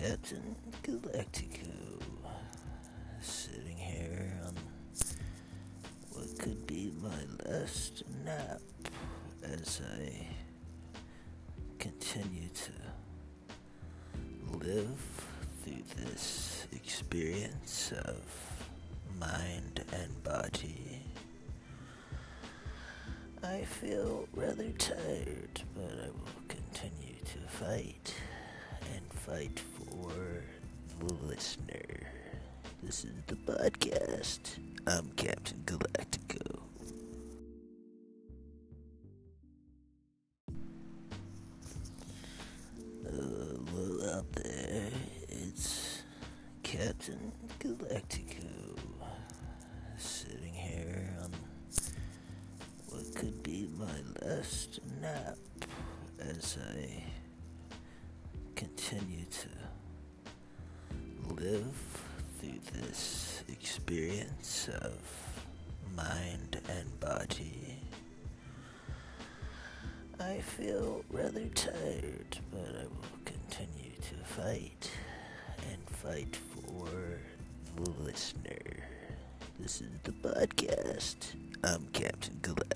Captain Galactico, sitting here on what could be my last nap as I continue to live through this experience of mind and body. I feel rather tired, but I will continue to fight and fight listener. This is the podcast. I'm Captain Galactico. Out there. It's Captain Galactico sitting here on what could be my last nap as I continue to live through this experience of mind and body. I feel rather tired, but I will continue to fight and fight for the listener. This is the podcast. I'm Captain Galactico.